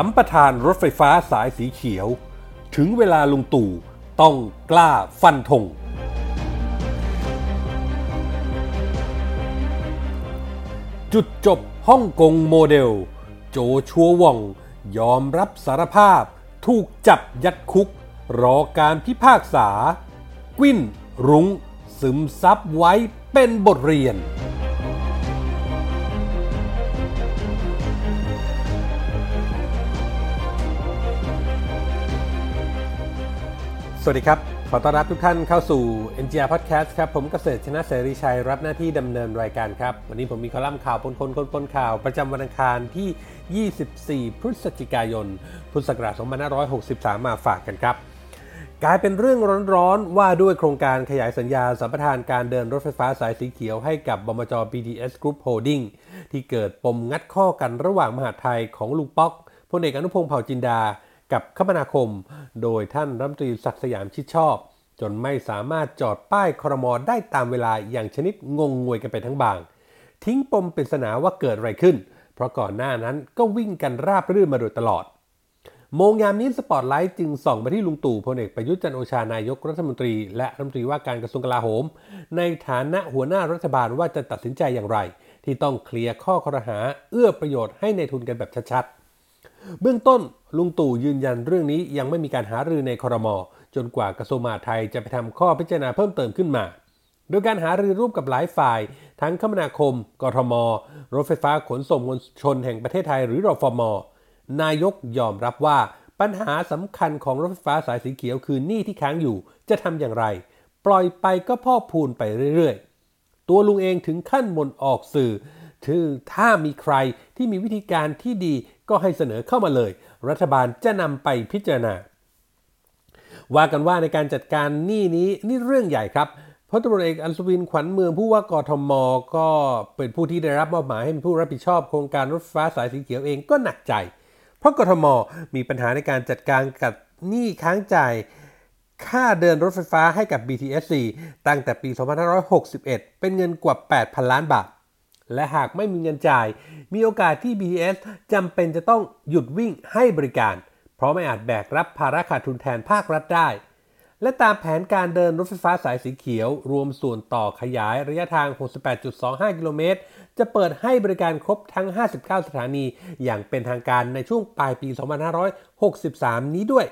สัมปทานรถไฟฟ้าสายสีเขียว ถึงเวลาลุงตู่ต้องกล้าฟันธงจุดจบฮ่องกงโมเดล โจชัวว่อง ยอมรับสารภาพ ถูกจับยัดคุก รอการพิพากษากิ้น รุง้งซึมซับไว้เป็นบทเรียน วัสดีครับ ขอต้อนรับทุกท่านเข้าสู่ NGR Podcast ครับ ผมเกษตรชนะเสรีชัยรับหน้าที่ดำเนินรายการครับ วันนี้ผมมีคอลัมน์ข่าวปนคนคนปนข่าว ประจำวันอังคารที่ 24 พฤศจิกายน พุทธศักราช 2563 มาฝากกันครับ กลายเป็นเรื่องร้อนๆ ว่าด้วยโครงการขยายสัญญาสัมปทานการเดินรถไฟฟ้าสายสีเขียวให้กับบมจ BTS Group Holding ที่เกิดปมงัดข้อกันระหว่างมหาไทยของลุงป๊อกพลเอกอนุพงษ์เผ่าจินดา กับคมนาคม โดยท่านรัฐมนตรีศักดิ์สยามชิดชอบ จนไม่สามารถจอดป้ายครมอได้ตามเวลาอย่างชนิดงงงวยกันไปทั้งบาง ทิ้งปมปริศนาว่าเกิดอะไรขึ้น เพราะก่อนหน้านั้นก็วิ่งกันราบรื่นมาโดยตลอด โมงยามนี้สปอตไลท์จึงส่องไปที่ลุงตู่พลเอกประยุทธ์จันโอชานายกรัฐมนตรี และรัฐมนตรีว่าการกระทรวงกลาโหม ในฐานะหัวหน้ารัฐบาลว่าจะตัดสินใจอย่างไร ที่ต้องเคลียร์ข้อคอรหาเอื้อประโยชน์ให้ในทุนกันแบบชัดๆ เบื้องต้นลุงตู่ยืนยันเรื่องนี้ยังไม่มีการหารือในครม จนกว่ากระทรวงมหาดไทยจะไปทำข้อพิจารณาเพิ่มเติมขึ้นมา โดยการหารือร่วมกับหลายฝ่าย ทั้งคมนาคม กทม รถไฟฟ้าขนส่งมวลชนแห่งประเทศไทยหรือรฟม นายกยอมรับว่าปัญหาสำคัญของรถไฟฟ้าสายสีเขียวคือหนี้ที่ค้างอยู่จะทำอย่างไร ปล่อยไปก็พอกพูนไปเรื่อยๆ ตัวลุงเองถึงขั้นมนออกสื่อถือถ้ามีใครที่มีวิธีการที่ดี ก็ให้เสนอเข้ามาเลย รัฐบาลจะนำไปพิจารณา ว่ากันว่าในการจัดการหนี้นี้นี่เรื่องใหญ่ครับพลตำรวจเอกอัศวินขวัญเมืองผู้ว่ากทม ก็เป็นผู้ที่ได้รับมอบหมายให้เป็นผู้รับผิดชอบโครงการรถไฟฟ้าสายสีเขียวเองก็หนักใจ เพราะกทมมีปัญหาในการจัดการกับหนี้ค้างจ่ายค่าเดินรถไฟฟ้าให้กับ BTSC ตั้งแต่ปี 2561 เป็นเงินกว่า 8,000 ล้านบาท และหากไม่มีเงินจ่าย มีโอกาสที่ BTS จำเป็นจะต้องหยุดวิ่งให้บริการ เพราะไม่อาจแบกรับภาระขาดทุนแทนภาครัฐได้ และตามแผนการเดินรถไฟฟ้าสายสีเขียว รวมส่วนต่อขยายระยะทาง 68.25 กิโลเมตร จะเปิดให้บริการครบทั้ง 59 สถานี อย่างเป็นทางการในช่วงปลายปี 2563 นี้ด้วย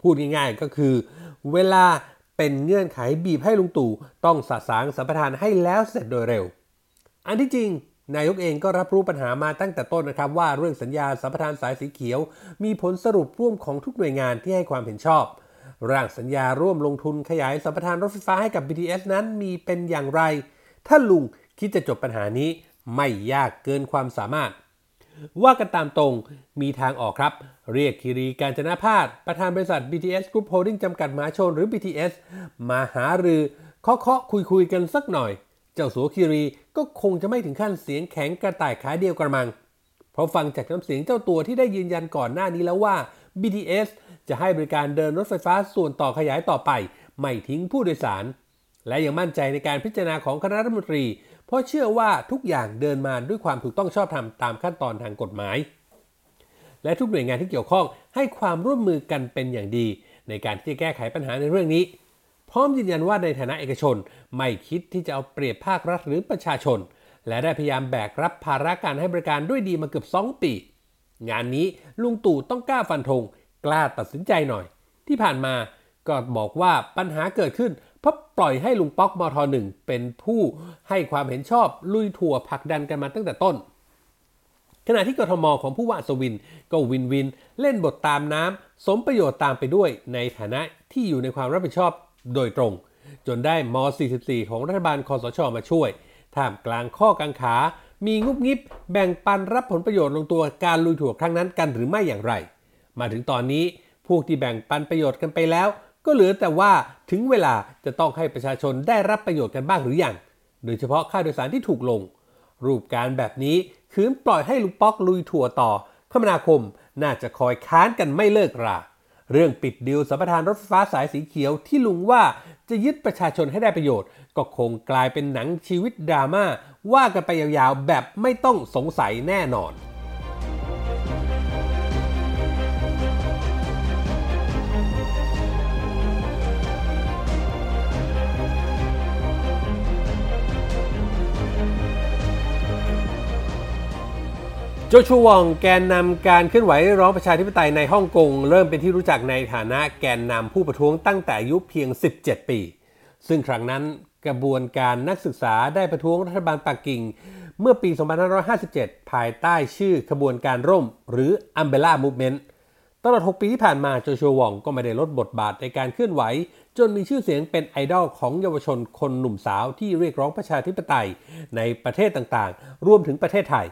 พูดง่ายๆก็คือ เวลาเป็นเงื่อนไขบีบให้ลุงตู่ต้องสะสางสัมปทานให้แล้วเสร็จโดยเร็ว อันที่จริงนายกเองก็รับรู้ปัญหามาตั้งแต่ต้นนะครับ ว่าเรื่องสัญญาสัมปทานสายสีเขียว มีผลสรุปร่วมของทุกหน่วยงานที่ให้ความเห็นชอบ ร่างสัญญาร่วมลงทุนขยายสัมปทานรถไฟฟ้าให้กับ BTS นั้นมีเป็นอย่างไร ถ้าลุงคิดจะจบปัญหานี้ไม่ยากเกินความสามารถ ว่ากันตามตรงมีทางออกครับ เรียกคิรีการจนาพาสประธานบริษัท BTS Group Holding จำกัดมหาชนหรือ BTS มาหารือเคาะเคาะคุยคุยกันสักหน่อย เจ้าสัวคิรีก็คงจะไม่ถึงขั้นเสียงแข็งกระต่ายขาเดียวกระมัง เพราะฟังจากน้ำเสียงเจ้าตัวที่ได้ยืนยันก่อนหน้านี้แล้วว่า BTS จะให้บริการเดินรถไฟฟ้าส่วนต่อขยายต่อไป ไม่ทิ้งผู้โดยสาร และยังมั่นใจในการพิจารณาของคณะรัฐมนตรี เพราะเชื่อว่าทุกอย่างเดินมาด้วยความถูกต้องชอบธรรมตามขั้นตอนทางกฎหมาย และทุกหน่วยงานที่เกี่ยวข้องให้ความร่วมมือกันเป็นอย่างดี ในการที่จะแก้ไขปัญหาในเรื่องนี้ พร้อมยืนยันว่าในฐานะเอกชน ไม่คิดที่จะเอาเปรียบภาครัฐหรือประชาชน และได้พยายามแบกรับภาระการให้บริการด้วยดีมาเกือบ 2 ปี งานนี้ลุงตู่ต้องกล้าฟันธงกล้าตัดสินใจหน่อย ที่ผ่านมาก็บอกว่าปัญหาเกิดขึ้นเพราะปล่อยให้ลุงป๊อกมทหนึ่งเป็นผู้ให้ความเห็นชอบลุยถั่วผลักดันกันมาตั้งแต่ต้น ขณะที่กทมของผู้ว่าสวินก็วินวิน เล่นบทตามน้ำสมประโยชน์ตามไปด้วยในฐานะที่อยู่ในความรับผิดชอบ โดยตรง จนได้ม 44 ของรัฐบาลคอสชมาช่วยท่ามกลางข้อกังขา มีงุบงิบ แบ่งปันรับผลประโยชน์ลงตัวการลุยถั่วครั้งนั้นกันหรือไม่อย่างไร มาถึงตอนนี้พวกที่แบ่งปันประโยชน์กันไปแล้ว ก็เหลือแต่ว่าถึงเวลาจะต้องให้ประชาชนได้รับประโยชน์กันบ้างหรืออยัง โดยเฉพาะค่าโดยสารที่ถูกลง รูปการแบบนี้คืนปล่อยให้ลุงป๊อกลุยถั่วต่อ คมนาคมน่าจะคอยค้านกันไม่เลิกรา เรื่องปิดดิวสัมปทานรถไฟฟ้าสายสีเขียวที่ลุงว่าจะยึดประชาชนให้ได้ประโยชน์ ก็คงกลายเป็นหนังชีวิตดราม่าว่ากันไปยาวๆแบบไม่ต้องสงสัยแน่นอน โจชูวองแกนนำการเคลื่อนไหวร้องประชาธิปไตยในฮ่องกง เริ่มเป็นที่รู้จักในฐานะแกนนำผู้ประท้วงตั้งแต่อายุเพียง 17 ปี ซึ่งครั้งนั้นกระบวนการนักศึกษาได้ประท้วงรัฐบาลปักกิ่ง เมื่อปี 2557 ภายใต้ชื่อขบวนการร่ม หรือ Umbrella Movement ตลอด 6 ปีที่ผ่านมาโจชัววองก็ไม่ได้ลดบทบาทในการเคลื่อนไหว จนมีชื่อเสียงเป็นไอดอลของเยาวชนคนหนุ่มสาวที่เรียกร้องประชาธิปไตยในประเทศต่างๆ รวมถึงประเทศไทย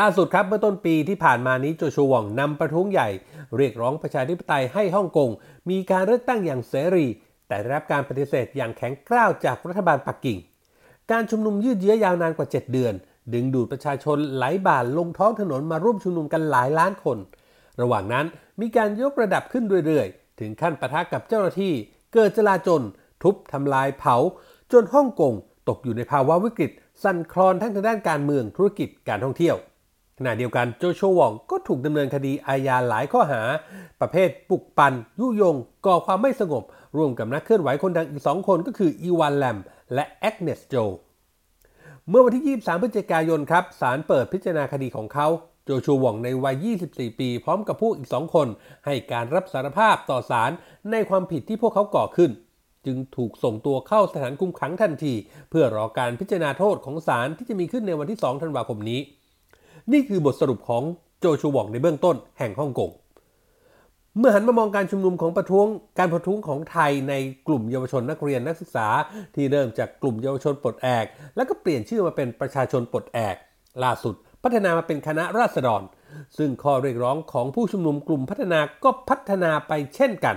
ล่าสุดครับเมื่อต้นปีที่ผ่านมานี้โจชัววองนำประท้วงใหญ่ เรียกร้องประชาธิปไตยให้ฮ่องกง มีการเลือกตั้งอย่างเสรี แต่ได้รับการปฏิเสธอย่างแข็งกร้าวจากรัฐบาลปักกิ่ง การชุมนุมยืดเยื้อยาวนานกว่า 7 เดือน ดึงดูดประชาชนไหลบ่าลงท้องถนนมาร่วมชุมนุมกันหลายล้านคน ระหว่างนั้นมีการยกระดับขึ้นเรื่อยๆ ถึงขั้นปะทะกับเจ้าหน้าที่ เกิดจลาจลทุบทำลายเผา จนฮ่องกงตกอยู่ในภาวะวิกฤต สั่นคลอนทั้งทางด้านการเมืองธุรกิจการท่องเที่ยว ขณะเดียวกันโจโชววองก็ถูกดำเนินคดีอาญาหลายข้อหา ประเภทปลุกปันยุยง ก่อความไม่สงบ ร่วมกับนักเคลื่อนไหวคนดังอีกสองคนก็คืออีวานแลมและแอกเนสโจ เมื่อวันที่ 23 พฤศจิกายนครับศาลเปิดพิจารณาคดีของเขา โจชูวองในวัย 24 ปี พร้อมกับผู้อีกสองคน ให้การรับสารภาพต่อศาลในความผิดที่พวกเขาก่อขึ้น จึงถูกส่งตัวเข้าสถานคุมขังทันที เพื่อรอการพิจารณาโทษของศาลที่จะมีขึ้นในวันที่ 2 ธันวาคมนี้ นี่คือบทสรุปของโจชูวองในเบื้องต้นแห่งฮ่องกง เมื่อหันมามองการชุมนุมของประท้วงการประท้วงของไทยในกลุ่มเยาวชนนักเรียนนักศึกษา ที่เริ่มจากกลุ่มเยาวชนปลดแอก แล้วก็เปลี่ยนชื่อมาเป็นประชาชนปลดแอก ล่าสุด พัฒนามาเป็นคณะราษฎร ซึ่งข้อเรียกร้องของผู้ชุมนุมกลุ่มพัฒนาก็พัฒนาไปเช่นกัน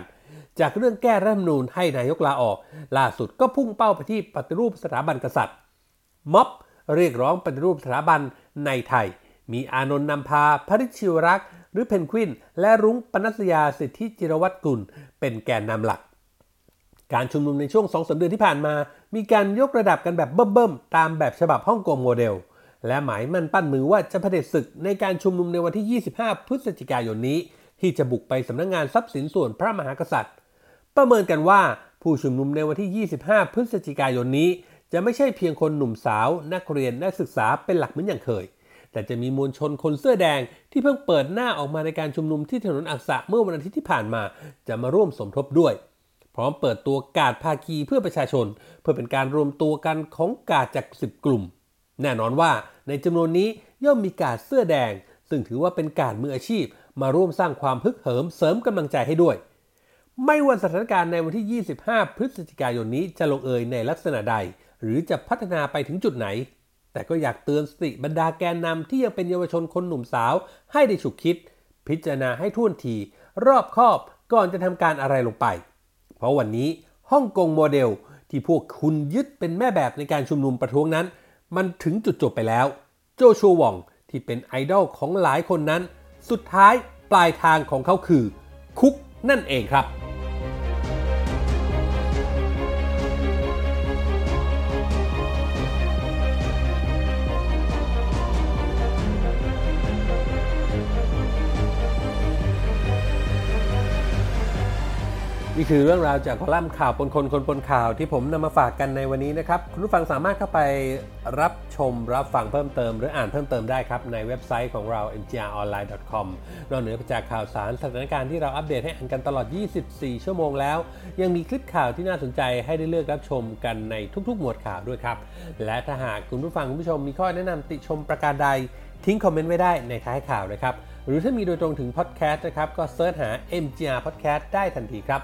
จากเรื่องแก้รัฐธรรมนูญให้นายกลาออก ล่าสุดก็พุ่งเป้าไปที่ปฏิรูปสถาบันกษัตริย์ ม็อบเรียกร้องปฏิรูปสถาบันในไทย มีอานนท์นำพา พริชิวรักษ์ หรือเพนกวิน และรุ้งปนัสยาสิทธิจิรวัตรกุล เป็นแกนนำหลัก การชุมนุมในช่วงสองสเดือนที่ผ่านมา มีการยกระดับกันแบบเบิ่มๆ ตามแบบฉบับฮ่องกงโมเดล และหมายมั่นปั้นมือว่าจะเผด็จศึกในการชุมนุมในวันที่ 25 พฤศจิกายนนี้ ที่จะบุกไปสำนักงงานทรัพย์สินส่วนพระมหากษัตริย์ ประเมินกันว่าผู้ชุมนุมในวันที่ 25 พฤศจิกายนนี้ จะไม่ใช่เพียงคนหนุ่มสาว นักเรียนนักศึกษาเป็นหลักเหมือนอย่างเคย แต่จะมีมวลชนคนเสื้อแดงที่เพิ่งเปิดหน้าออกมาในการชุมนุมที่ถนนอักษะเมื่อวันอาทิตย์ที่ผ่านมา จะมาร่วมสมทบด้วย พร้อมเปิดตัวกาดภาคีเพื่อประชาชน เพื่อเป็นการรวมตัวกันของกาดจาก 10 กลุ่ม แน่นอนว่าในจำนวนนี้ย่อมมีกาดเสื้อแดง ซึ่งถือว่าเป็นกาดมืออาชีพ มาร่วมสร้างความฮึกเหิมเสริมกำลังใจให้ด้วย ไม่ว่าสถานการณ์ในวันที่ 25 พฤศจิกายนนี้จะลงเอยในลักษณะใด หรือจะพัฒนาไปถึงจุดไหน แต่ก็อยากเตือนสติบรรดาแกนนำที่ยังเป็นเยาวชนคนหนุ่มสาว ให้ได้ฉุกคิด พิจารณาให้ท่วนที รอบคอบก่อนจะทำการอะไรลงไป เพราะวันนี้ฮ่องกงโมเดลที่พวกคุณยึดเป็นแม่แบบในการชุมนุมประท้วงนั้น มันถึงจุดจบไปแล้ว โจชัววองที่เป็นไอดอลของหลายคนนั้น สุดท้ายปลายทางของเขาคือ คุกนั่นเองครับ คือเรื่องราวจากคอลัมน์ข่าวปนคนคนปนข่าวที่ผมนำมาฝากกันในวันนี้นะครับ คุณผู้ฟังสามารถเข้าไปรับชมรับฟังเพิ่มเติม หรืออ่านเพิ่มเติมได้ครับ ในเว็บไซต์ของเรา mgronline.com นอกเหนือจากข่าวสารสถานการณ์ที่เราอัปเดตให้อ่านกันตลอด 24 ชั่วโมงแล้ว ยังมีคลิปข่าวที่น่าสนใจให้ได้เลือกรับชมกันในทุกๆ หมวดข่าวด้วยครับ และถ้าหากคุณผู้ฟังคุณผู้ชมมีข้อแนะนำติชมประการใดทิ้งคอมเมนต์ไว้ได้ในท้ายข่าวนะครับหรือถ้ามีโดยตรงถึงพอดแคสต์นะครับก็เซิร์ชหา MGR Podcast ได้ทันทีครับ